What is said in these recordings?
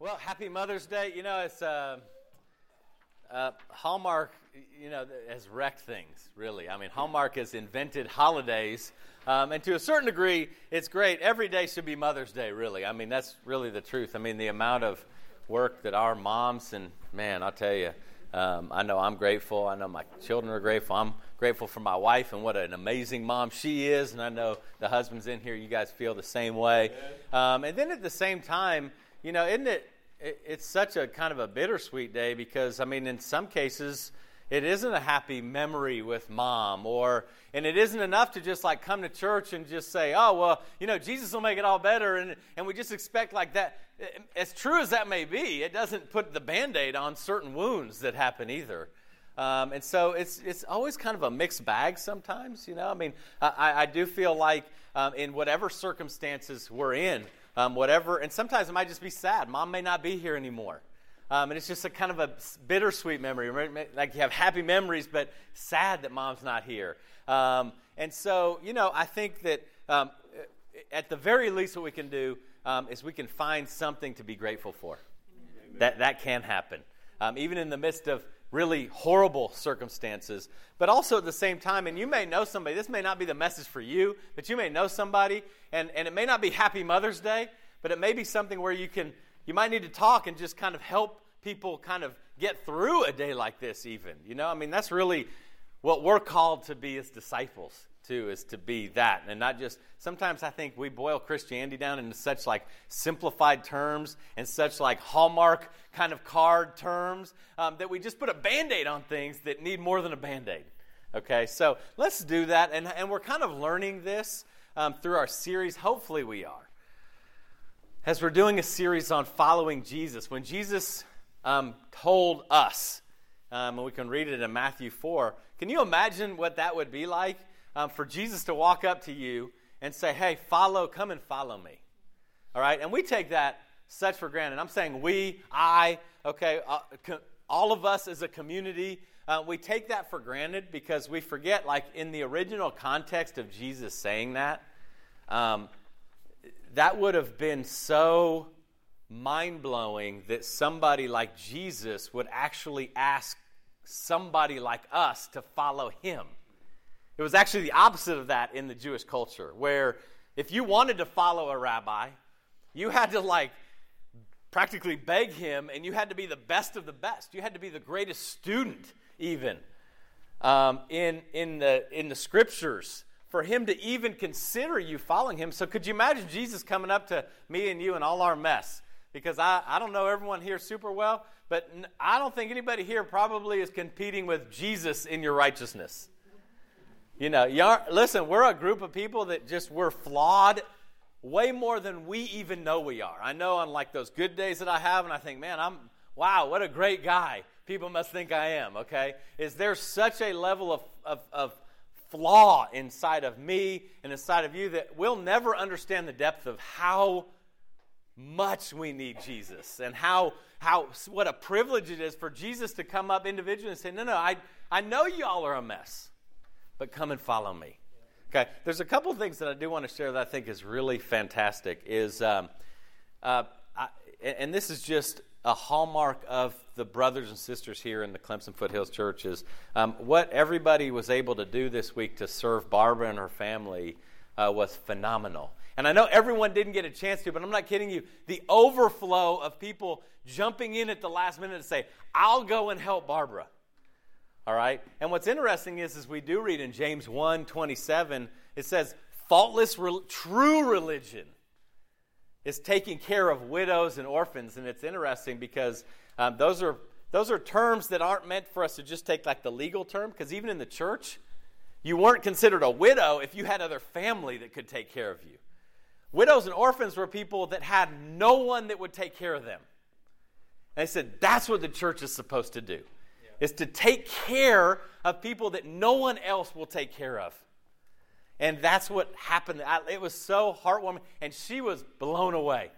Well, happy Mother's Day. You know, it's uh, uh, Hallmark, you know, has wrecked things, really. I mean, Hallmark has invented holidays. Um, and to a certain degree, it's great. Every day should be Mother's Day, really. I mean, that's really the truth. I mean, the amount of work that our moms, and man, I'll tell you, um, I know I'm grateful. I know my children are grateful. I'm grateful for my wife and what an amazing mom she is. And I know the husbands in here, you guys feel the same way. Um, and then at the same time, you know, isn't it, it? It's such a kind of a bittersweet day because, I mean, in some cases, it isn't a happy memory with mom or and it isn't enough to just like come to church and just say oh well you know jesus will make it all better and, and we just expect like that as true as that may be it doesn't put the band-aid on certain wounds that happen either um, and so it's, it's always kind of a mixed bag sometimes you know i mean i, I do feel like um, in whatever circumstances we're in um, whatever and sometimes it might just be sad mom may not be here anymore um, and it's just a kind of a bittersweet memory. Like you have happy memories, but sad that mom's not here. Um, and so, you know, I think that um, at the very least, what we can do um, is we can find something to be grateful for. That, that can happen, um, even in the midst of really horrible circumstances. But also at the same time, and you may know somebody, this may not be the message for you, but you may know somebody, and, and it may not be Happy Mother's Day, but it may be something where you can you might need to talk and just kind of help people kind of get through a day like this, even. You know, I mean, that's really what we're called to be as disciples too is to be that. And not just sometimes i think we boil christianity down into such like simplified terms and such like hallmark kind of card terms um, that we just put a band-aid on things that need more than a band-aid. Okay? So let's do that. And, and we're kind of learning this um, through our series. Hopefully we are. As we're doing a series on following Jesus, when Jesus um, told us, um, and we can read it in Matthew 4, can you imagine what that would be like um, for Jesus to walk up to you and say, hey, follow, come and follow me? All right, and we take that such for granted. I'm saying we, I, okay, uh, all of us as a community, uh, we take that for granted because we forget, like in the original context of Jesus saying that, um, that would have been so mind blowing that somebody like Jesus would actually ask somebody like us to follow him. It was actually the opposite of that in the Jewish culture, where if you wanted to follow a rabbi, you had to like practically beg him, and you had to be the best of the best. You had to be the greatest student, even um, in in the in the scriptures for him to even consider you following him. So, could you imagine Jesus coming up to me and you and all our mess? Because I, I don't know everyone here super well, but I don't think anybody here probably is competing with Jesus in your righteousness. You know, listen, we're a group of people that just, we're flawed way more than we even know we are. I know on like those good days that I have, and I think, man, I'm, wow, what a great guy. People must think I am, okay? Is there such a level of, of, of flaw inside of me and inside of you that we'll never understand the depth of how much we need Jesus and how, how what a privilege it is for Jesus to come up individually and say, No, no, I, I know y'all are a mess, but come and follow me. Okay, there's a couple things that I do want to share that I think is really fantastic. Is um, uh, I, and this is just a hallmark of the brothers and sisters here in the Clemson Foothills Church is um, what everybody was able to do this week to serve Barbara and her family uh, was phenomenal. And I know everyone didn't get a chance to, but I'm not kidding you. The overflow of people jumping in at the last minute to say, I'll go and help Barbara. All right? And what's interesting is, as we do read in James 1 27, it says, faultless, re- true religion is taking care of widows and orphans. And it's interesting because um, those, are, those are terms that aren't meant for us to just take like the legal term, because even in the church, you weren't considered a widow if you had other family that could take care of you. Widows and orphans were people that had no one that would take care of them. And they said that's what the church is supposed to do. Is to take care of people that no one else will take care of. And that's what happened. It was so heartwarming. And she was blown away.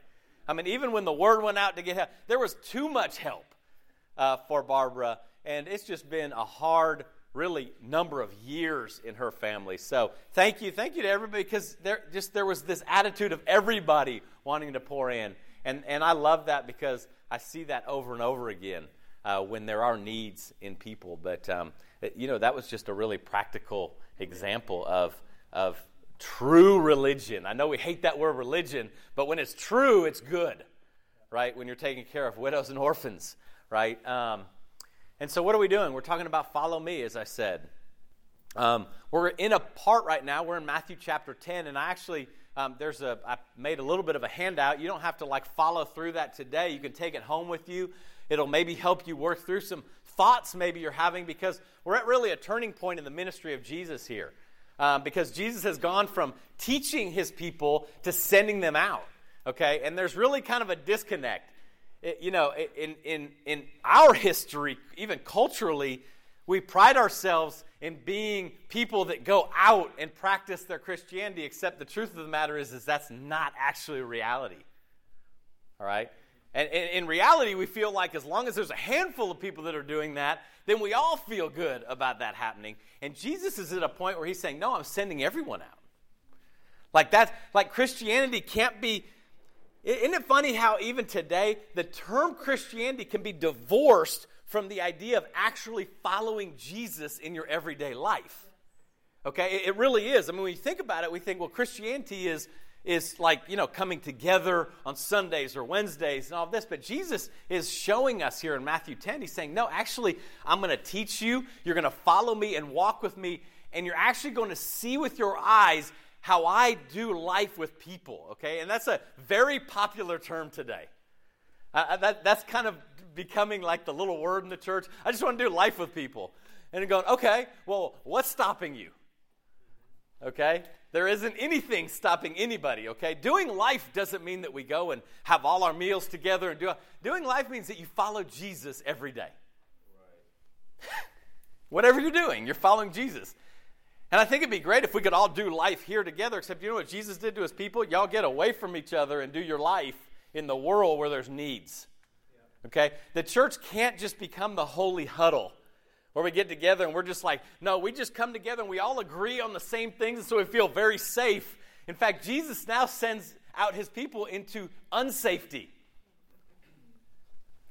I mean, even when the word went out to get help, there was too much help uh, for Barbara. And it's just been a hard, really, number of years in her family. So thank you. Thank you to everybody because there, just, there was this attitude of everybody wanting to pour in. And, and I love that because I see that over and over again uh, when there are needs in people. But, um, you know, that was just a really practical example of, of true religion. I know we hate that word religion, but when it's true, it's good, right? When you're taking care of widows and orphans, right? Um, and so, what are we doing? We're talking about follow me, as I said. Um, we're in a part right now. We're in Matthew chapter 10, and I actually um, there's a I made a little bit of a handout. You don't have to like follow through that today. You can take it home with you. It'll maybe help you work through some thoughts maybe you're having because we're at really a turning point in the ministry of Jesus here. Um, because Jesus has gone from teaching his people to sending them out. Okay, and there's really kind of a disconnect. It, you know, in in in our history, even culturally, we pride ourselves in being people that go out and practice their Christianity, except the truth of the matter is, is that's not actually reality. All right? And in reality, we feel like as long as there's a handful of people that are doing that, then we all feel good about that happening. And Jesus is at a point where he's saying, No, I'm sending everyone out. Like that's like Christianity can't be. Isn't it funny how even today the term Christianity can be divorced from the idea of actually following Jesus in your everyday life. Okay, it really is. I mean, when you think about it, we think, well, Christianity is is like you know coming together on Sundays or Wednesdays and all this. But Jesus is showing us here in Matthew 10. He's saying, no, actually, I'm going to teach you. You're going to follow me and walk with me, and you're actually going to see with your eyes how I do life with people. Okay, and that's a very popular term today. Uh, that, that's kind of becoming like the little word in the church. I just want to do life with people. And going, okay, well, what's stopping you? Okay? There isn't anything stopping anybody, okay? Doing life doesn't mean that we go and have all our meals together and do doing life means that you follow Jesus every day. Right. Whatever you're doing, you're following Jesus. And I think it'd be great if we could all do life here together, except you know what Jesus did to his people? Y'all get away from each other and do your life in the world where there's needs. Okay? The church can't just become the holy huddle where we get together and we're just like, no, we just come together and we all agree on the same things, and so we feel very safe. In fact, Jesus now sends out his people into unsafety.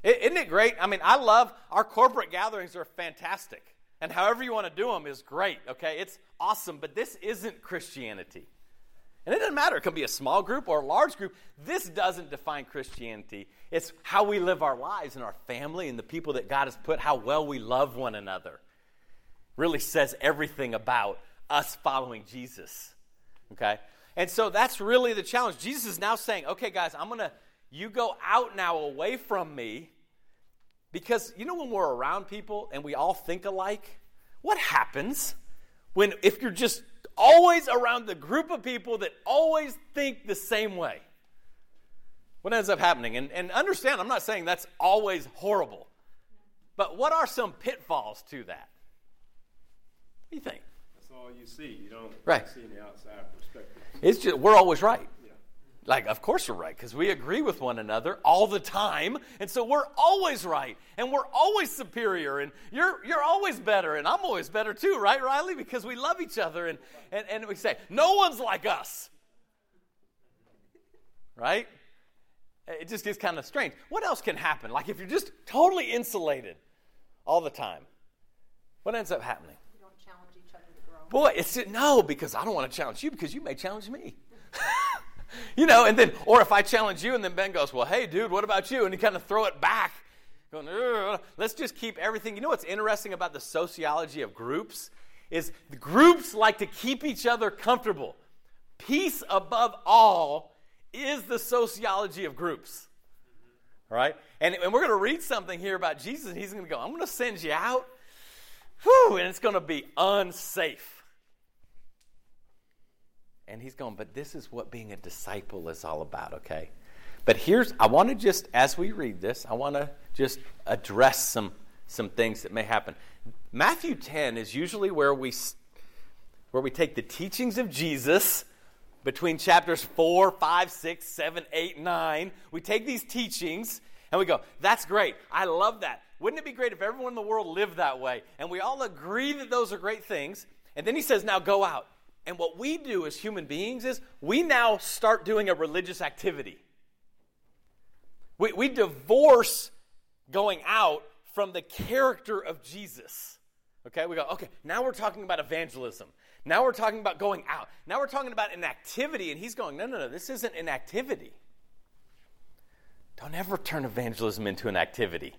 Isn't it great? I mean, I love our corporate gatherings are fantastic. And however you want to do them is great, okay? It's awesome, but this isn't Christianity. And it doesn't matter, it can be a small group or a large group. This doesn't define Christianity. It's how we live our lives and our family and the people that God has put, how well we love one another. Really says everything about us following Jesus. Okay? And so that's really the challenge. Jesus is now saying, okay, guys, I'm going to, you go out now away from me. Because you know when we're around people and we all think alike? What happens when, if you're just always around the group of people that always think the same way. What ends up happening? And, and understand, I'm not saying that's always horrible, but what are some pitfalls to that? What do you think? That's all you see. You don't right. see the outside perspective. It's just, we're always right. Like, of course you're right, because we agree with one another all the time. And so we're always right. And we're always superior. And you're, you're always better. And I'm always better too, right, Riley? Because we love each other. And, and, and we say, no one's like us. Right? It just gets kind of strange. What else can happen? Like, if you're just totally insulated all the time, what ends up happening? You don't challenge each other to grow. Boy, it's no, because I don't want to challenge you because you may challenge me. you know, and then, or if I challenge you and then Ben goes, well, hey, dude, what about you? And you kind of throw it back. Going, let's just keep everything. You know what's interesting about the sociology of groups? Is groups like to keep each other comfortable. Peace above all is the sociology of groups. Right? And, and we're going to read something here about Jesus, and he's going to go, I'm going to send you out. Whew, and it's going to be unsafe. And he's going, but this is what being a disciple is all about, okay? But here's, I want to just, as we read this, I want to just address some, some things that may happen. Matthew 10 is usually where we, where we take the teachings of Jesus between chapters 4, 5, 6, 7, 8, 9. We take these teachings and we go, that's great. I love that. Wouldn't it be great if everyone in the world lived that way? And we all agree that those are great things. And then he says, now go out and what we do as human beings is we now start doing a religious activity. We, we divorce going out from the character of Jesus. Okay, we go, okay, now we're talking about evangelism. Now we're talking about going out. Now we're talking about an activity. And he's going, no, no, no, this isn't an activity. Don't ever turn evangelism into an activity.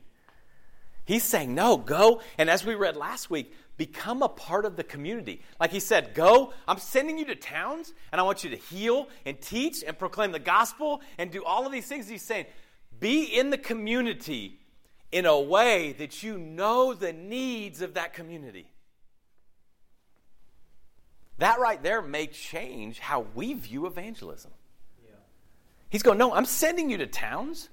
He's saying, no, go. And as we read last week, become a part of the community. Like he said, go. I'm sending you to towns, and I want you to heal and teach and proclaim the gospel and do all of these things. He's saying, be in the community in a way that you know the needs of that community. That right there may change how we view evangelism. He's going, No, I'm sending you to towns.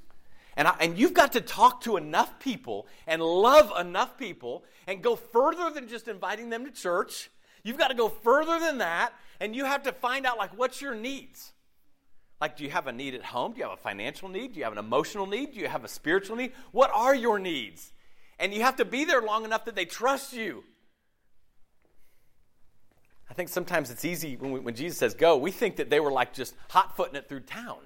And, I, and you've got to talk to enough people and love enough people and go further than just inviting them to church. You've got to go further than that, and you have to find out, like, what's your needs? Like, do you have a need at home? Do you have a financial need? Do you have an emotional need? Do you have a spiritual need? What are your needs? And you have to be there long enough that they trust you. I think sometimes it's easy when, we, when Jesus says go, we think that they were like just hot footing it through town.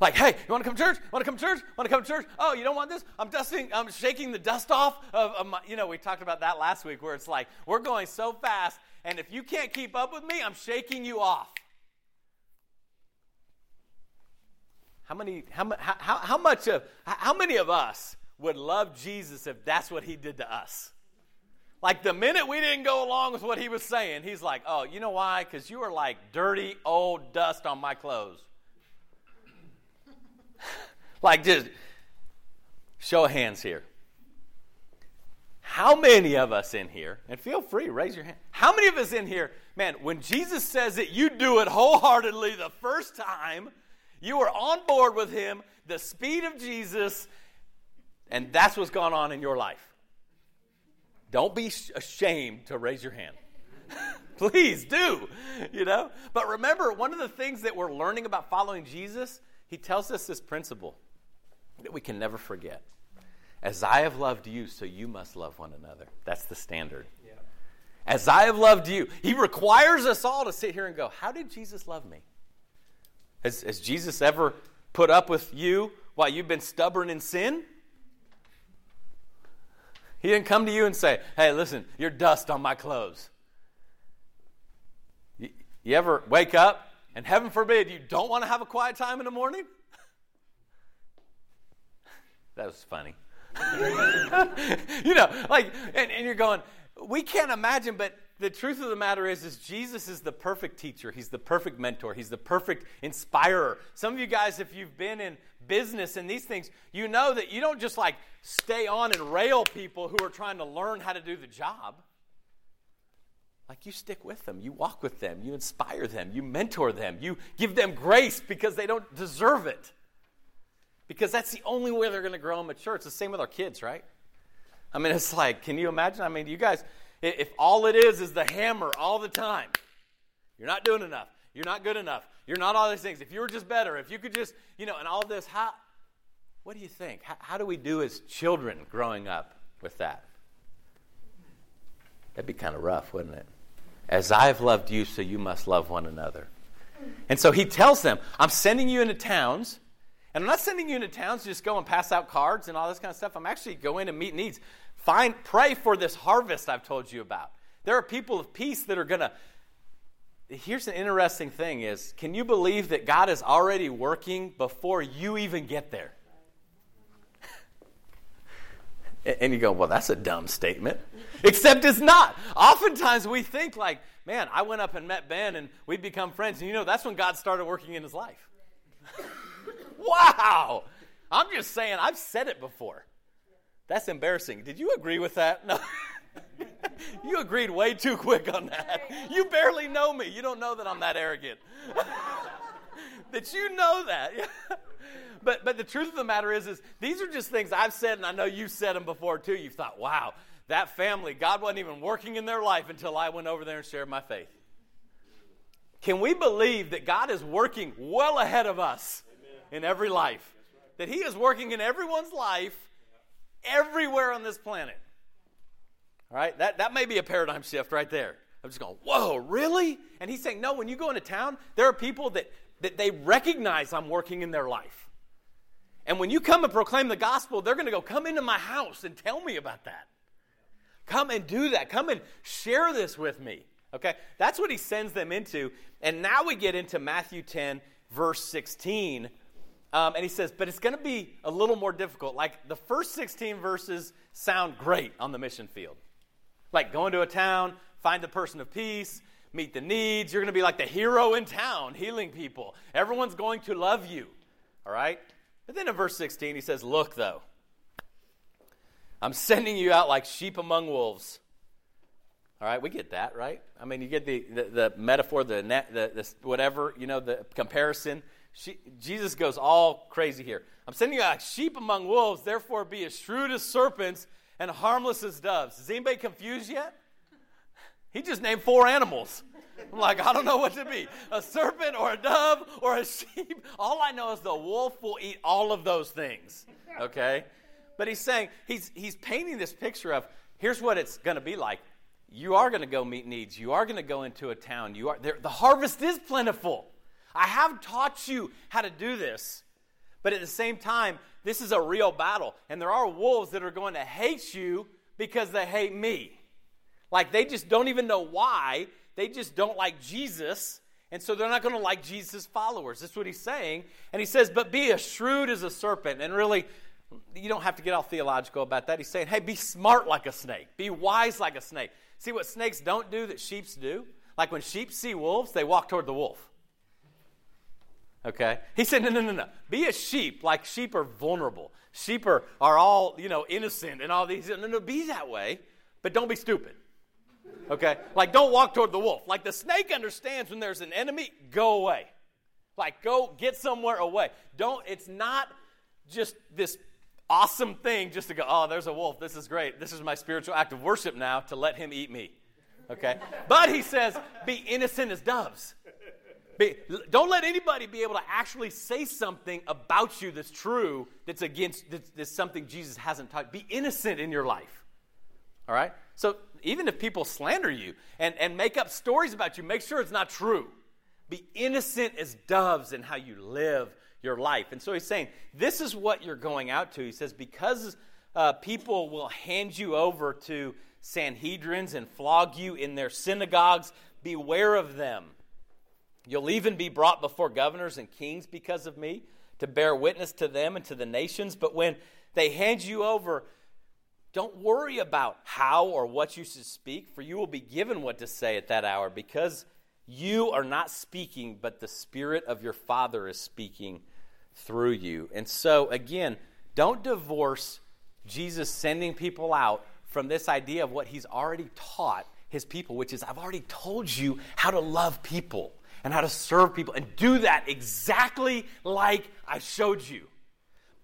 Like, hey, you want to come to church? Want to come to church? Want to come to church? Oh, you don't want this? I'm dusting, I'm shaking the dust off of, of my, you know, we talked about that last week where it's like, we're going so fast, and if you can't keep up with me, I'm shaking you off. How many, how, how, how much of, how many of us would love Jesus if that's what he did to us? Like the minute we didn't go along with what he was saying, he's like, oh, you know why? Because you are like dirty old dust on my clothes. like just show of hands here. How many of us in here, and feel free, raise your hand. How many of us in here, man, when Jesus says it, you do it wholeheartedly the first time, you are on board with him, the speed of Jesus, and that's what's gone on in your life. Don't be ashamed to raise your hand. Please do, you know? But remember, one of the things that we're learning about following Jesus he tells us this principle that we can never forget. As I have loved you, so you must love one another. That's the standard. Yeah. As I have loved you. He requires us all to sit here and go, How did Jesus love me? Has, has Jesus ever put up with you while you've been stubborn in sin? He didn't come to you and say, Hey, listen, you're dust on my clothes. You, you ever wake up and heaven forbid you don't want to have a quiet time in the morning? that was funny. you know, like, and, and you're going, we can't imagine, but the truth of the matter is, is Jesus is the perfect teacher. He's the perfect mentor. He's the perfect inspirer. Some of you guys, if you've been in business and these things, you know that you don't just like stay on and rail people who are trying to learn how to do the job. Like you stick with them, you walk with them, you inspire them, you mentor them, you give them grace because they don't deserve it. Because that's the only way they're going to grow and mature. It's the same with our kids, right? I mean, it's like, can you imagine? I mean, you guys, if all it is is the hammer all the time, you're not doing enough. You're not good enough. You're not all these things. If you were just better, if you could just, you know, and all this, how, what do you think? How, how do we do as children growing up with that? That'd be kind of rough, wouldn't it? As I've loved you, so you must love one another. And so he tells them, I'm sending you into towns. And I'm not sending you into towns to just go and pass out cards and all this kind of stuff. I'm actually going to meet needs. Find, pray for this harvest I've told you about. There are people of peace that are going to. Here's an interesting thing is, can you believe that God is already working before you even get there? And you go, well, that's a dumb statement. Except it's not. Oftentimes we think, like, man, I went up and met Ben and we become friends. And you know, that's when God started working in his life. wow. I'm just saying, I've said it before. That's embarrassing. Did you agree with that? No. you agreed way too quick on that. You barely know me. You don't know that I'm that arrogant. That you know that. but but the truth of the matter is, is these are just things I've said, and I know you've said them before too. You've thought, wow, that family, God wasn't even working in their life until I went over there and shared my faith. Can we believe that God is working well ahead of us Amen. in every life? That He is working in everyone's life everywhere on this planet. All right, that, that may be a paradigm shift right there. I'm just going, whoa, really? And he's saying, no, when you go into town, there are people that, that they recognize I'm working in their life. And when you come and proclaim the gospel, they're going to go, Come into my house and tell me about that. Come and do that. Come and share this with me. Okay? That's what he sends them into. And now we get into Matthew 10, verse 16. Um, and he says, but it's going to be a little more difficult. Like the first 16 verses sound great on the mission field. Like going to a town, find the person of peace, meet the needs. You're going to be like the hero in town, healing people. Everyone's going to love you. All right? But then in verse 16, he says, Look, though, I'm sending you out like sheep among wolves. All right, we get that, right? I mean, you get the, the, the metaphor, the, the, the, whatever, you know, the comparison. She, Jesus goes all crazy here. I'm sending you out like sheep among wolves, therefore be as shrewd as serpents and harmless as doves. Is anybody confused yet? He just named four animals. I'm like, I don't know what to be a serpent or a dove or a sheep. All I know is the wolf will eat all of those things. Okay? But he's saying, he's, he's painting this picture of here's what it's going to be like. You are going to go meet needs. You are going to go into a town. You are, the harvest is plentiful. I have taught you how to do this. But at the same time, this is a real battle. And there are wolves that are going to hate you because they hate me. Like they just don't even know why. They just don't like Jesus. And so they're not going to like Jesus' followers. That's what he's saying. And he says, but be as shrewd as a serpent. And really, you don't have to get all theological about that. He's saying, hey, be smart like a snake, be wise like a snake. See what snakes don't do that sheep do? Like when sheep see wolves, they walk toward the wolf. Okay? He said, no, no, no, no. Be a sheep. Like sheep are vulnerable. Sheep are, are all, you know, innocent and all these. No, no, be that way, but don't be stupid. Okay? Like don't walk toward the wolf. Like the snake understands when there's an enemy, go away. Like go get somewhere away. Don't, it's not just this awesome thing just to go, oh, there's a wolf. This is great. This is my spiritual act of worship now to let him eat me. Okay? But he says, be innocent as doves. Be, don't let anybody be able to actually say something about you that's true, that's against, that's, that's something Jesus hasn't taught. Be innocent in your life. All right? So even if people slander you and, and make up stories about you, make sure it's not true. Be innocent as doves in how you live your life. And so he's saying, this is what you're going out to. He says, because uh, people will hand you over to Sanhedrins and flog you in their synagogues, beware of them. You'll even be brought before governors and kings because of me to bear witness to them and to the nations. But when they hand you over, don't worry about how or what you should speak, for you will be given what to say at that hour because you are not speaking, but the Spirit of your Father is speaking through you. And so, again, don't divorce Jesus sending people out from this idea of what he's already taught his people, which is I've already told you how to love people and how to serve people and do that exactly like I showed you.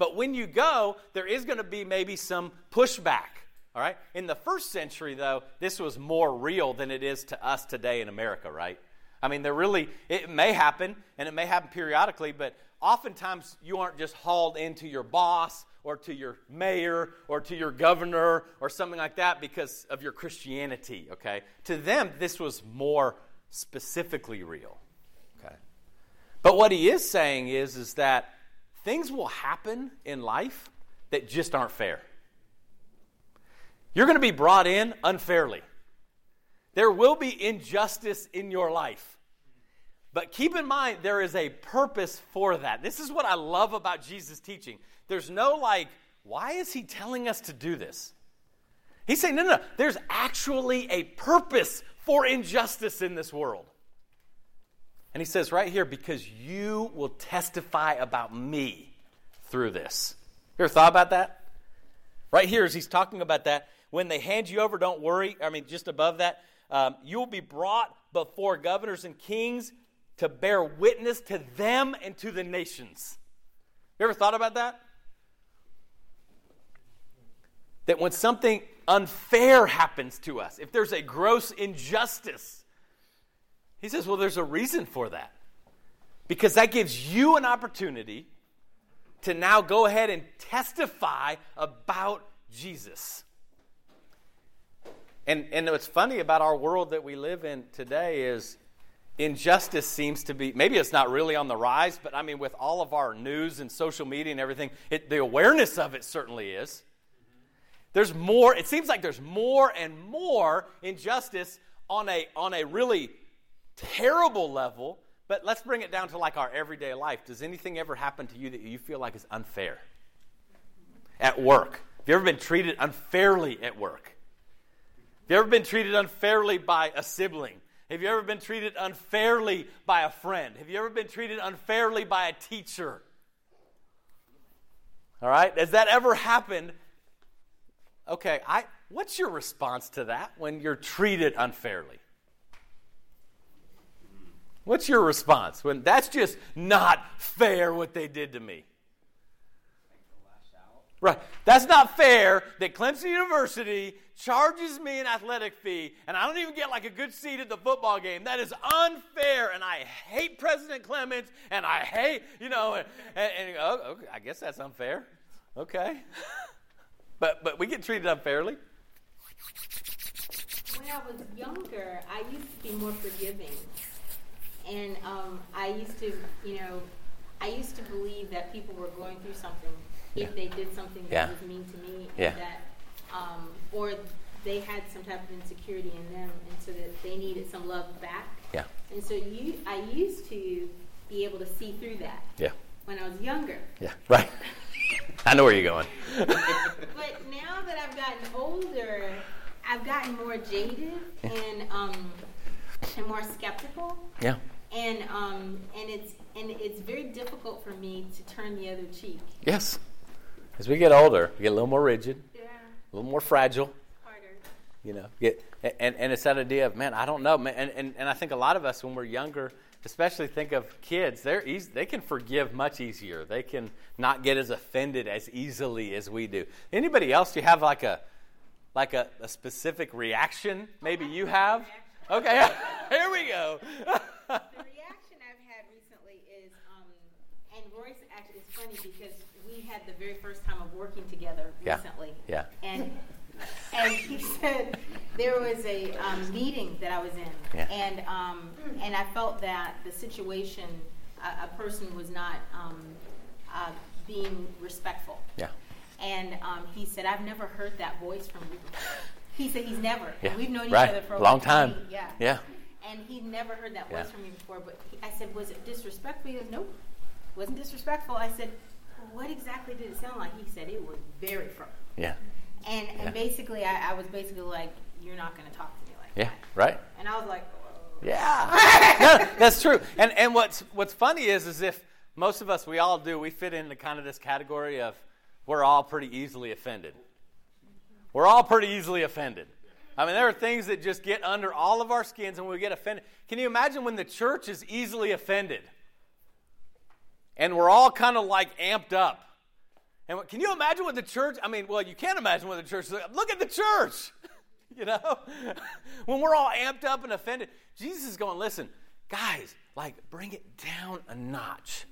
But when you go, there is going to be maybe some pushback. All right? In the first century, though, this was more real than it is to us today in America, right? I mean, there really, it may happen, and it may happen periodically, but oftentimes you aren't just hauled into your boss or to your mayor or to your governor or something like that because of your Christianity, okay? To them, this was more specifically real, okay? But what he is saying is, is that things will happen in life that just aren't fair. You're going to be brought in unfairly. There will be injustice in your life. But keep in mind, there is a purpose for that. This is what I love about Jesus' teaching. There's no like, why is he telling us to do this? He's saying, no, no, no. There's actually a purpose for injustice in this world. And he says right here, because you will testify about me through this. You ever thought about that? Right here, as he's talking about that, when they hand you over, don't worry. I mean, just above that, um, you will be brought before governors and kings to bear witness to them and to the nations. You ever thought about that? That when something unfair happens to us, if there's a gross injustice, he says, well, there's a reason for that. Because that gives you an opportunity to now go ahead and testify about Jesus. And, and what's funny about our world that we live in today is injustice seems to be maybe it's not really on the rise, but I mean, with all of our news and social media and everything, it, the awareness of it certainly is. There's more, it seems like there's more and more injustice on a, on a really terrible level, but let's bring it down to like our everyday life. Does anything ever happen to you that you feel like is unfair? At work. Have you ever been treated unfairly at work? Have you ever been treated unfairly by a sibling? Have you ever been treated unfairly by a friend? Have you ever been treated unfairly by a teacher? All right? Has that ever happened? Okay, I, what's your response to that when you're treated unfairly? What's your response when that's just not fair what they did to me? Right. That's not fair that Clemson University charges me an athletic fee and I don't even get like a good seat at the football game. That is unfair and I hate President Clements and I hate, you know, and, and, and oh, okay, I guess that's unfair. Okay. but but we get treated unfairly. When I was younger, I used to be more forgiving. And um, I used to, you know, I used to believe that people were going through something if Yeah. they did something that Yeah. was mean to me, and Yeah. that, um, or they had some type of insecurity in them, and so that they needed some love back. Yeah. And so you, I used to be able to see through that Yeah. when I was younger. Yeah. Right. I know where you're going. But now that I've gotten older, I've gotten more jaded and um, and more skeptical, yeah. And um, and it's and it's very difficult for me to turn the other cheek. Yes. As we get older, we get a little more rigid, Yeah, a little more fragile. harder. You know, get, and, and it's that idea of, man, I don't know. Man, and, and, and I think a lot of us, when we're younger, especially think of kids, they're easy, they can forgive much easier. They can not get as offended as easily as we do. Anybody else, do you have like a, like a, a specific reaction maybe you have? Okay, here we go. The reaction I've had recently is, um, and Royce actually is funny because we had the very first time of working together Yeah. recently. Yeah. And and he said there was a um, meeting that I was in, Yeah. and um, and I felt that the situation, a, a person was not um, uh, being respectful. yeah. And um, he said, I've never heard that voice from you. He said he's never. Yeah. We've known each Right. other for a Long time. 20 Yeah. Yeah. And he'd never heard that voice Yeah. from you before. But he, I said, was it disrespectful? He goes, nope, wasn't disrespectful. I said, what exactly did it sound like? He said it was very firm. Yeah. And, and Yeah. basically, I, I was basically like, you're not going to talk to me like Yeah. that. Right? And I was like, "Whoa." Yeah. no, that's true. And and what's what's funny is is if most of us we all do we fit into kind of this category of we're all pretty easily offended. We're all pretty easily offended. I mean, there are things that just get under all of our skins and we get offended. Can you imagine when the church is easily offended? And we're all kind of like amped up. And can you imagine what the church, I mean, well, you can't imagine what the church. Look at the church. You know? when we're all amped up and offended, Jesus is going, listen, guys, like, bring it down a notch.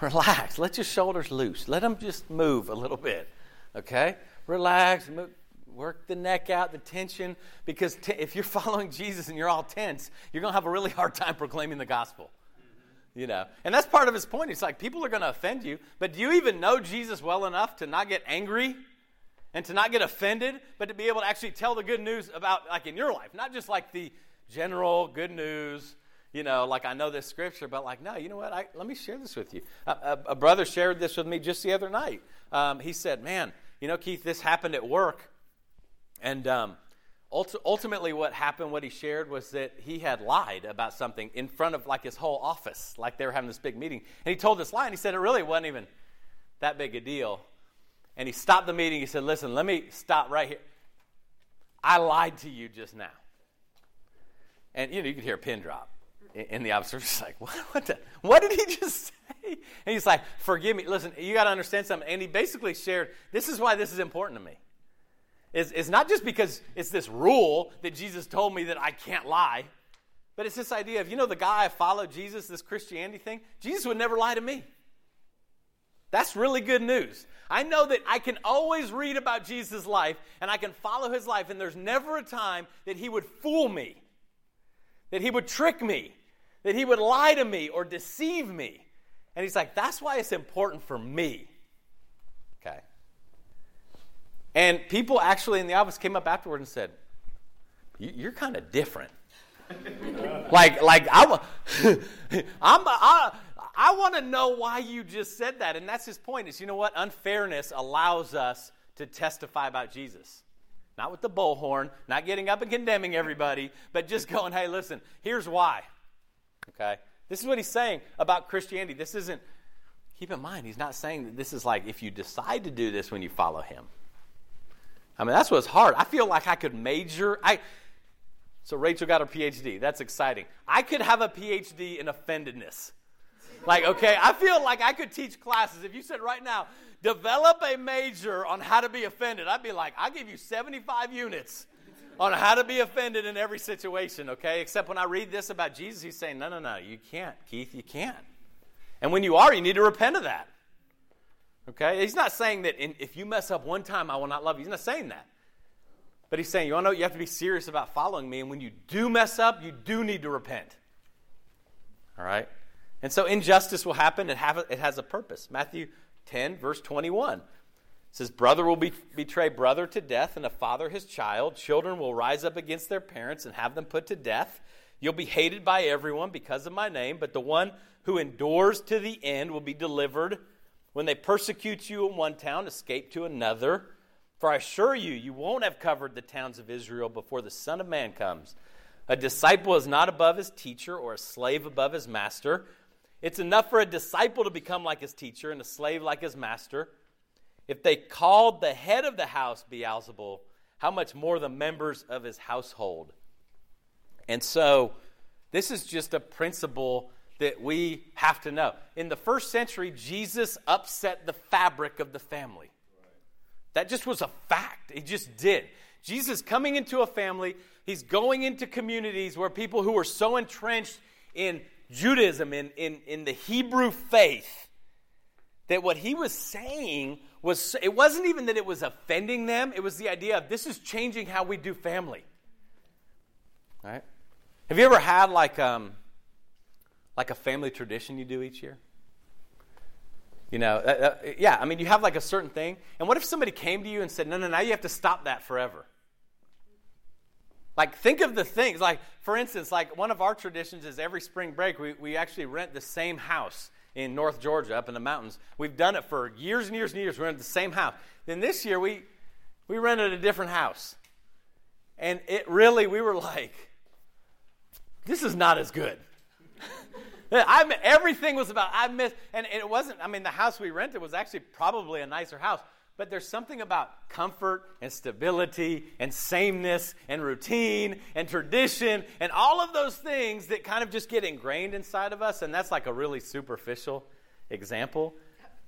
Relax. Let your shoulders loose. Let them just move a little bit. Okay? Relax. Move, work the neck out, the tension. Because t- if you're following Jesus and you're all tense, you're going to have a really hard time proclaiming the gospel. You know, and that's part of his point. He's like people are going to offend you, but do you even know Jesus well enough to not get angry and to not get offended, but to be able to actually tell the good news about, like in your life, not just like the general good news, you know, like I know this scripture, but like, no, you know what? I, let me share this with you. A, a, a brother shared this with me just the other night. Um, he said, man, you know, Keith, this happened at work. And um, ultimately, what happened, what he shared, was that he had lied about something in front of like his whole office, like they were having this big meeting. And he told this lie, and he said it really wasn't even that big a deal. And he stopped the meeting. He said, Listen, let me stop right here. I lied to you just now. And you know, you could hear a pin drop in, the officer. Just like, what, what, the, what did he just say? And he's like, Forgive me. Listen, you got to understand something. And he basically shared, This is why this is important to me. It's, it's not just because it's this rule that Jesus told me that I can't lie, but it's this idea of, you know, the guy I follow, Jesus, this Christianity thing, Jesus would never lie to me. That's really good news. I know that I can always read about Jesus' life and I can follow his life, and there's never a time that he would fool me. that he would trick me, that he would lie to me or deceive me. And he's like, that's why it's important for me. Okay. And people actually in the office came up afterward and said, You're kind of different. like, like I, I'm, I, I want to know why you just said that. And that's his point is, you know what? Unfairness allows us to testify about Jesus. Not with the bullhorn, not getting up and condemning everybody, but just going, hey, listen, here's why. Okay? This is what he's saying about Christianity. This isn't, keep in mind, he's not saying that this is like if you decide to do this when you follow him. I mean, that's what's hard. I feel like I could major. I, so Rachel got her PhD. That's exciting. I could have a PhD in offendedness. Like, okay, I feel like I could teach classes. If you said right now, develop a major on how to be offended, I'd be like, I'll give you 75 units on how to be offended in every situation, okay? Except when I read this about Jesus, he's saying, no, no, no, you can't, Keith, you can't. And when you are, you need to repent of that. Okay? He's not saying that in, if you mess up one time, I will not love you. He's not saying that. But he's saying, you know, you have to be serious about following me. And when you do mess up, you do need to repent. All right? And so injustice will happen. It, have, it has a purpose. Matthew 10, verse 21 says, Brother will be, betray brother to death, and a father his child. Children will rise up against their parents and have them put to death. You'll be hated by everyone because of my name, but the one who endures to the end will be delivered. When they persecute you in one town, escape to another. For I assure you, you won't have covered the towns of Israel before the Son of Man comes. A disciple is not above his teacher, or a slave above his master. It's enough for a disciple to become like his teacher and a slave like his master. If they called the head of the house Beelzebul, how much more the members of his household? And so, this is just a principle that we have to know. In the first century, Jesus upset the fabric of the family. That just was a fact. He just did. Jesus coming into a family, he's going into communities where people who were so entrenched in Judaism, in, in, in the Hebrew faith, that what he was saying was, it wasn't even that it was offending them, it was the idea of this is changing how we do family. All right? Have you ever had like, um, like a family tradition you do each year? You know, uh, uh, yeah, I mean, you have like a certain thing. And what if somebody came to you and said, no, no, now you have to stop that forever? Like, think of the things. Like, for instance, like one of our traditions is every spring break, we, we actually rent the same house in North Georgia, up in the mountains. We've done it for years and years and years. We rented the same house. Then this year, we, we rented a different house. And it really, we were like, this is not as good. I everything was about I miss, and it wasn't. I mean, the house we rented was actually probably a nicer house, but there's something about comfort and stability and sameness and routine and tradition and all of those things that kind of just get ingrained inside of us, and that's like a really superficial example.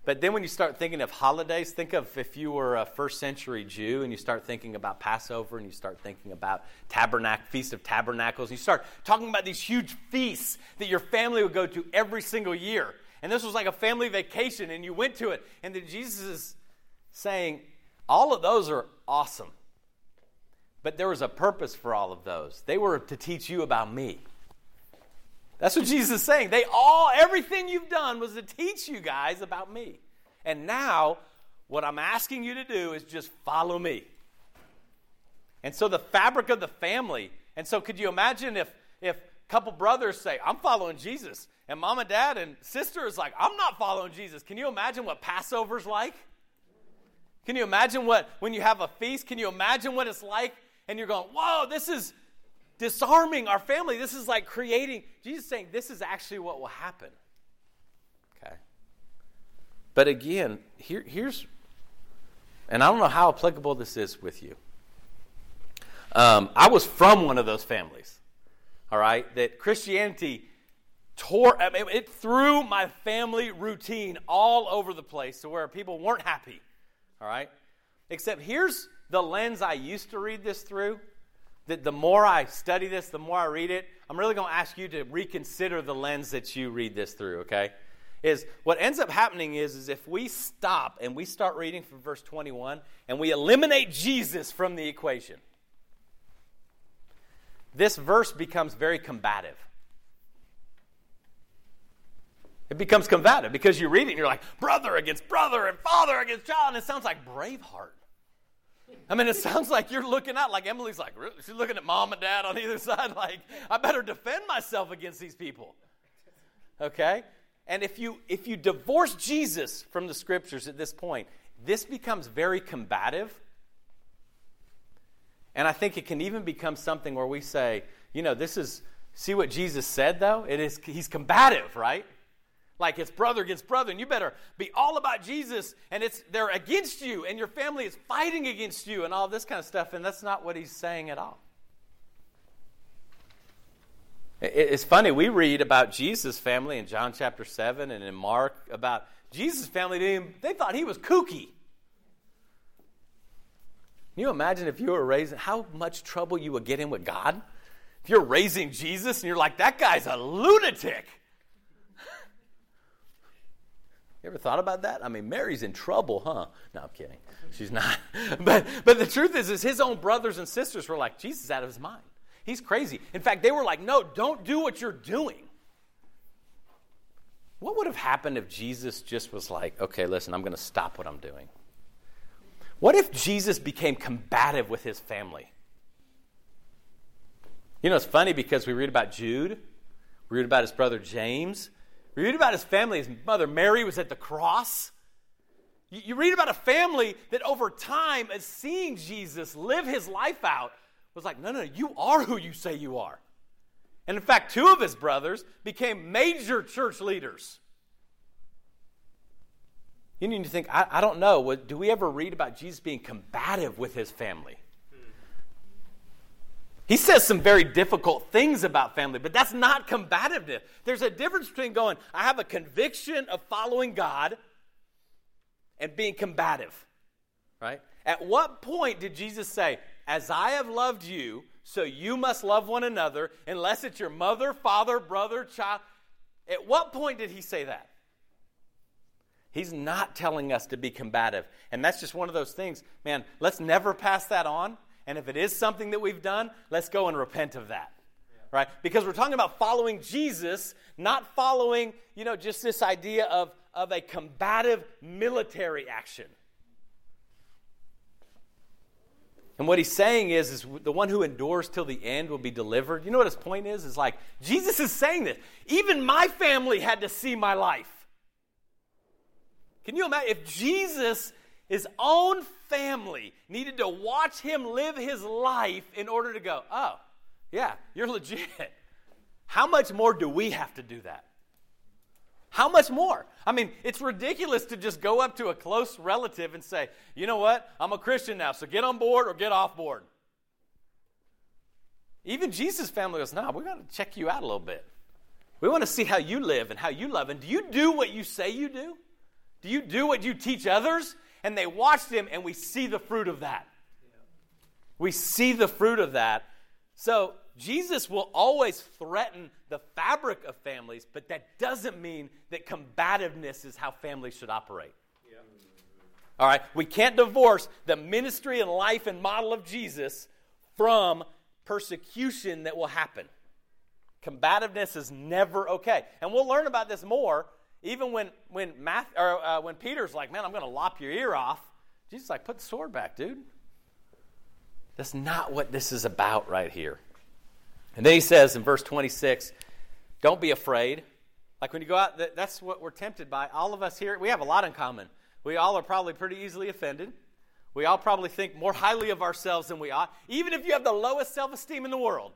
But then when you start thinking of holidays, think of if you were a first century Jew and you start thinking about Passover and you start thinking about Tabernacle, Feast of Tabernacles, and you start talking about these huge feasts that your family would go to every single year. And this was like a family vacation and you went to it. And then Jesus is saying, all of those are awesome. But there was a purpose for all of those. They were to teach you about me. That's what Jesus is saying. They all, everything you've done was to teach you guys about me. And now, what I'm asking you to do is just follow me. And so the fabric of the family. And so could you imagine if if a couple brothers say, I'm following Jesus, and mom and dad and sister is like, I'm not following Jesus. Can you imagine what Passover's like? Can you imagine what when you have a feast? Can you imagine what it's like? And you're going, whoa, this is disarming our family. This is like creating, Jesus saying this is actually what will happen. Okay. But again, here, here's, and I don't know how applicable this is with you. Um, I was from one of those families, all right, that Christianity tore, I mean, it threw my family routine all over the place to where people weren't happy, all right? Except here's the lens I used to read this through that the more I study this, the more I read it, I'm really going to ask you to reconsider the lens that you read this through, okay? Is what ends up happening is, is if we stop and we start reading from verse 21 and we eliminate Jesus from the equation, this verse becomes very combative. It becomes combative because you read it and you're like, brother against brother and father against child, and it sounds like Braveheart. I mean, it sounds like you're looking out, like Emily's like, really? she's looking at mom and dad on either side, like, I better defend myself against these people. Okay? And if you if you divorce Jesus from the scriptures at this point, this becomes very combative. And I think it can even become something where we say, you know, this is see what Jesus said though? It is he's combative, right? Like it's brother against brother and you better be all about jesus and it's they're against you and your family is fighting against you and all this kind of stuff and that's not what he's saying at all. It's funny we read about jesus family in john chapter 7 and in mark about jesus family they thought he was kooky. Can you imagine if you were raising how much trouble you would get in with god? If you're raising jesus and you're like that guy's a lunatic you ever thought about that? I mean, Mary's in trouble, huh? No, I'm kidding. She's not. but but the truth is, is his own brothers and sisters were like, Jesus out of his mind. He's crazy. In fact, they were like, no, don't do what you're doing. What would have happened if Jesus just was like, okay, listen, I'm going to stop what I'm doing? What if Jesus became combative with his family? You know, it's funny because we read about Jude, we read about his brother James, read about his family. His mother Mary was at the cross. You, you read about a family that over time, as seeing Jesus live his life out, was like, no, no, you are who you say you are. And in fact, two of his brothers became major church leaders. You need to think, I, I don't know, do we ever read about Jesus being combative with his family? He says some very difficult things about family, but that's not combativeness. There's a difference between going, I have a conviction of following God, and being combative, right? At what point did Jesus say, As I have loved you, so you must love one another, unless it's your mother, father, brother, child? At what point did he say that? He's not telling us to be combative. And that's just one of those things, man, let's never pass that on and if it is something that we've done, let's go and repent of that. Yeah. Right? Because we're talking about following Jesus, not following, you know, just this idea of, of a combative military action. And what he's saying is, is the one who endures till the end will be delivered. You know what his point is? Is like, Jesus is saying this. Even my family had to see my life. Can you imagine? If Jesus his own family needed to watch him live his life in order to go, oh, yeah, you're legit. How much more do we have to do that? How much more? I mean, it's ridiculous to just go up to a close relative and say, you know what? I'm a Christian now, so get on board or get off board. Even Jesus' family goes, no, we're going to check you out a little bit. We want to see how you live and how you love. And do you do what you say you do? Do you do what you teach others? And they watched him, and we see the fruit of that. We see the fruit of that. So, Jesus will always threaten the fabric of families, but that doesn't mean that combativeness is how families should operate. Yeah. All right? We can't divorce the ministry and life and model of Jesus from persecution that will happen. Combativeness is never okay. And we'll learn about this more even when when Math, or, uh, when Peter's like, "Man, I'm going to lop your ear off," Jesus like, "Put the sword back, dude." That's not what this is about right here. And then he says in verse 26, "Don't be afraid." Like when you go out, that's what we're tempted by. All of us here, we have a lot in common. We all are probably pretty easily offended. We all probably think more highly of ourselves than we ought. Even if you have the lowest self esteem in the world,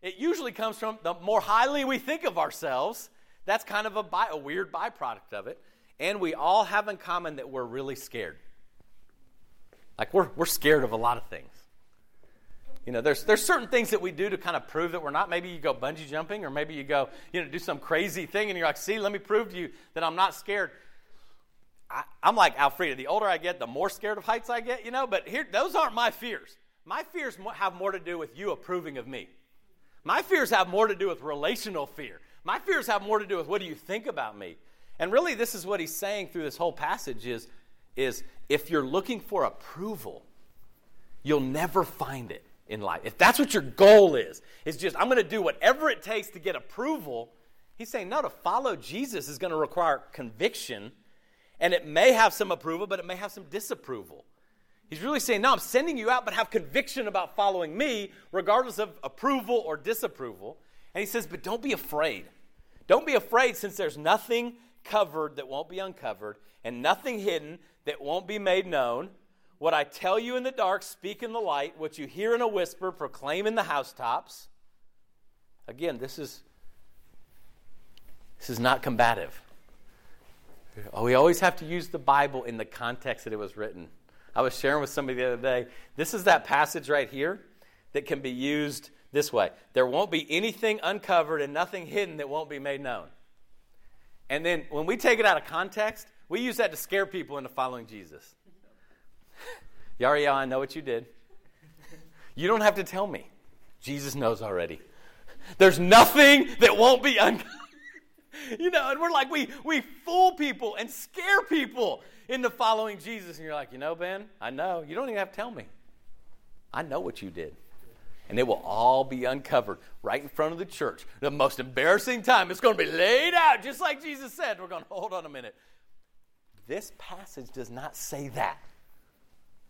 it usually comes from the more highly we think of ourselves that's kind of a, by, a weird byproduct of it. And we all have in common that we're really scared. Like we're, we're scared of a lot of things. You know, there's, there's certain things that we do to kind of prove that we're not. Maybe you go bungee jumping, or maybe you go, you know, do some crazy thing, and you're like, see, let me prove to you that I'm not scared. I, am like Alfreda. The older I get, the more scared of heights I get, you know, but here, those aren't my fears. My fears have more to do with you approving of me. My fears have more to do with relational fear. My fears have more to do with what do you think about me? And really, this is what he's saying through this whole passage is, is if you're looking for approval, you'll never find it. in life, if that's what your goal is, is just, I'm going to do whatever it takes to get approval, he's saying, no, to follow Jesus is going to require conviction, and it may have some approval, but it may have some disapproval. He's really saying, no, I'm sending you out, but have conviction about following me, regardless of approval or disapproval. And he says, but don't be afraid. Don't be afraid since there's nothing covered that won't be uncovered and nothing hidden that won't be made known. What I tell you in the dark, speak in the light. What you hear in a whisper, proclaim in the housetops. Again, this is this is not combative. Oh, We always have to use the Bible in the context that it was written. I was sharing with somebody the other day. This is that passage right here that can be used this way There won't be anything uncovered and nothing hidden that won't be made known. And then when we take it out of context, we use that to scare people into following Jesus. Yariel, I know what you did. You don't have to tell me. Jesus knows already. There's nothing that won't be uncovered. you know, and we're like, we, we fool people and scare people into following Jesus. And you're like, you know, Ben, I know. You don't even have to tell me. I know what you did. And it will all be uncovered right in front of the church. The most embarrassing time. It's going to be laid out, just like Jesus said. We're going, to hold on a minute. This passage does not say that.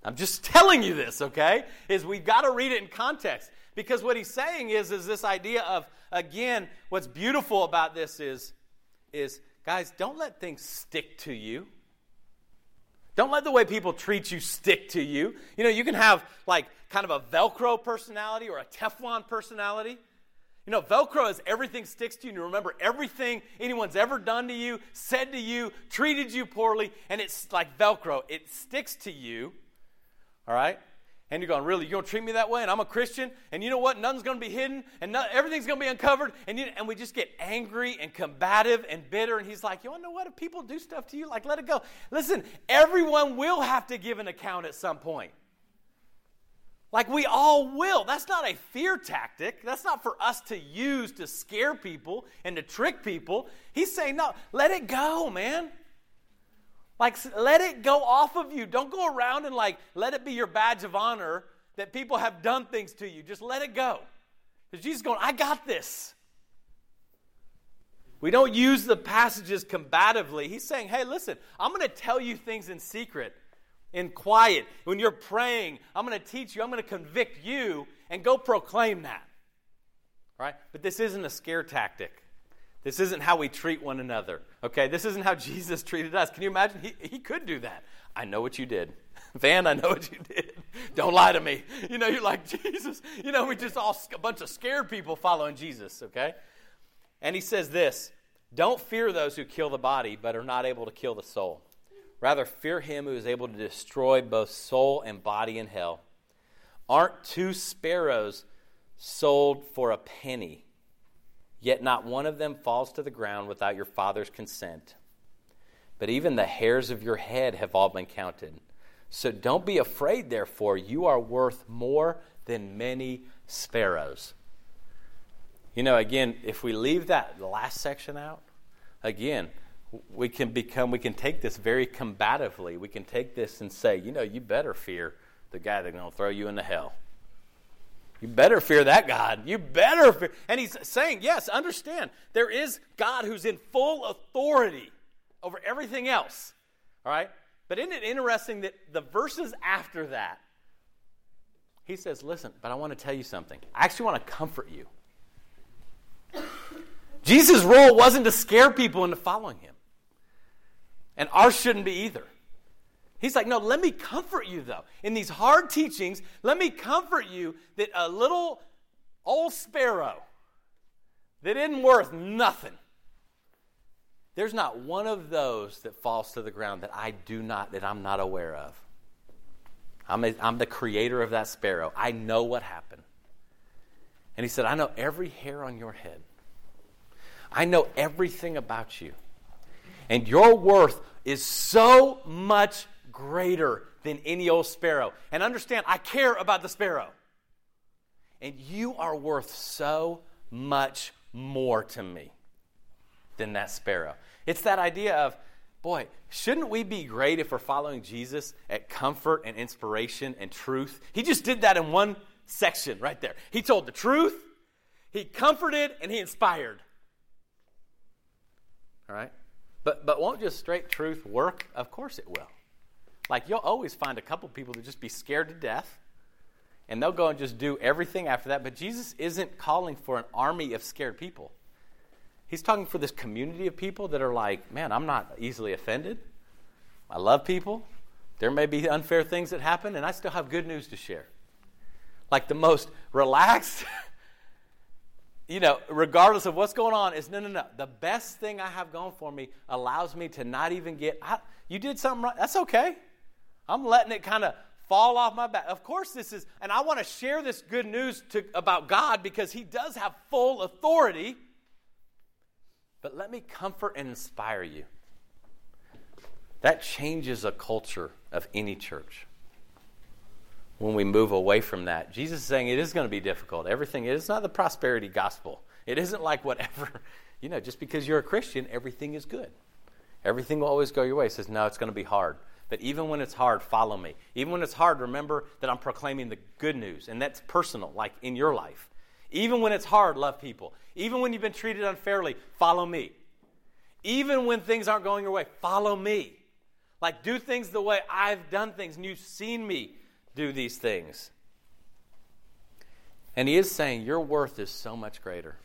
I'm just telling you this, okay? Is we've got to read it in context. Because what he's saying is, is this idea of, again, what's beautiful about this is, is guys, don't let things stick to you. Don't let the way people treat you stick to you. You know, you can have like kind of a Velcro personality or a Teflon personality. You know, Velcro is everything sticks to you, and you remember everything anyone's ever done to you, said to you, treated you poorly, and it's like Velcro. It sticks to you, all right? And you're going, really? You're going to treat me that way? And I'm a Christian? And you know what? Nothing's going to be hidden, and everything's going to be uncovered. And, you, and we just get angry and combative and bitter. And he's like, you want to know what? If people do stuff to you, like, let it go. Listen, everyone will have to give an account at some point. Like we all will. That's not a fear tactic. That's not for us to use to scare people and to trick people. He's saying, no, let it go, man. Like, let it go off of you. Don't go around and, like, let it be your badge of honor that people have done things to you. Just let it go. Because Jesus going, I got this. We don't use the passages combatively. He's saying, hey, listen, I'm going to tell you things in secret in quiet. When you're praying, I'm going to teach you, I'm going to convict you, and go proclaim that. Right? But this isn't a scare tactic. This isn't how we treat one another. Okay? This isn't how Jesus treated us. Can you imagine? He, he could do that. I know what you did. Van, I know what you did. Don't lie to me. You know, you're like, Jesus. You know, we just all a bunch of scared people following Jesus, okay? And he says this Don't fear those who kill the body, but are not able to kill the soul. Rather, fear him who is able to destroy both soul and body in hell. Aren't two sparrows sold for a penny? Yet not one of them falls to the ground without your Father's consent. But even the hairs of your head have all been counted. So don't be afraid, therefore. You are worth more than many sparrows. You know, again, if we leave that last section out, again, we can become, we can take this very combatively. We can take this and say, you know, you better fear the guy that's going to throw you into hell. You better fear that God. You better fear. And he's saying, yes, understand, there is God who's in full authority over everything else. All right? But isn't it interesting that the verses after that, he says, listen, but I want to tell you something. I actually want to comfort you. Jesus' role wasn't to scare people into following him. And ours shouldn't be either. He's like, no, let me comfort you, though. In these hard teachings, let me comfort you that a little old sparrow that isn't worth nothing, there's not one of those that falls to the ground that I do not, that I'm not aware of. I'm, a, I'm the creator of that sparrow. I know what happened. And he said, I know every hair on your head. I know everything about you. And your worth is so much greater than any old sparrow. And understand, I care about the sparrow. And you are worth so much more to me than that sparrow. It's that idea of, boy, shouldn't we be great if we're following Jesus at comfort and inspiration and truth? He just did that in one section right there. He told the truth, he comforted, and he inspired. All right? But, but won't just straight truth work? Of course it will. Like, you'll always find a couple people that just be scared to death, and they'll go and just do everything after that. But Jesus isn't calling for an army of scared people. He's talking for this community of people that are like, man, I'm not easily offended. I love people. There may be unfair things that happen, and I still have good news to share. Like the most relaxed, you know, regardless of what's going on, is no, no, no. The best thing I have going for me allows me to not even get, I, you did something right. That's okay. I'm letting it kind of fall off my back. Of course, this is, and I want to share this good news to, about God because He does have full authority. But let me comfort and inspire you. That changes a culture of any church when we move away from that. Jesus is saying it is going to be difficult. Everything is not the prosperity gospel. It isn't like whatever, you know, just because you're a Christian, everything is good. Everything will always go your way. He says, no, it's going to be hard. But even when it's hard, follow me. Even when it's hard, remember that I'm proclaiming the good news, and that's personal, like in your life. Even when it's hard, love people. Even when you've been treated unfairly, follow me. Even when things aren't going your way, follow me. Like, do things the way I've done things, and you've seen me do these things. And he is saying your worth is so much greater.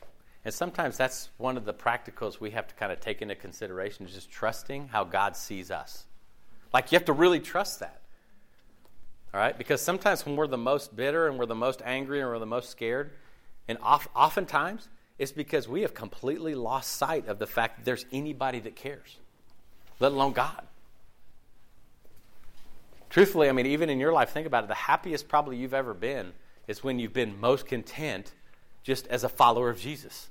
And sometimes that's one of the practicals we have to kind of take into consideration is just trusting how God sees us. Like you have to really trust that. All right? Because sometimes when we're the most bitter and we're the most angry and we're the most scared, and oft, oftentimes it's because we have completely lost sight of the fact that there's anybody that cares, let alone God. Truthfully, I mean, even in your life, think about it. The happiest probably you've ever been is when you've been most content just as a follower of Jesus.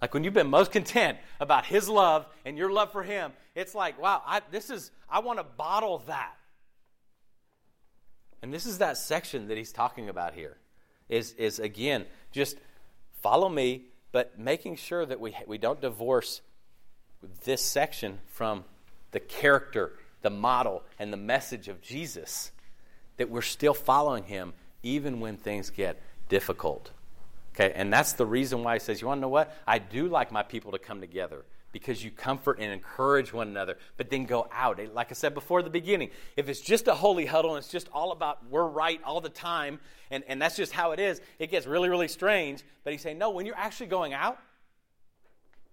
Like when you've been most content about His love and your love for Him, it's like, wow, I, this is, I want to bottle that. And this is that section that He's talking about here. Is, is again, just follow me, but making sure that we, we don't divorce this section from the character the model and the message of Jesus, that we're still following him even when things get difficult. Okay, and that's the reason why he says, You want to know what? I do like my people to come together because you comfort and encourage one another, but then go out. Like I said before the beginning, if it's just a holy huddle and it's just all about we're right all the time, and, and that's just how it is, it gets really, really strange. But he's saying, No, when you're actually going out,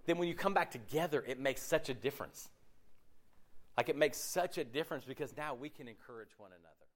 then when you come back together, it makes such a difference. Like it makes such a difference because now we can encourage one another.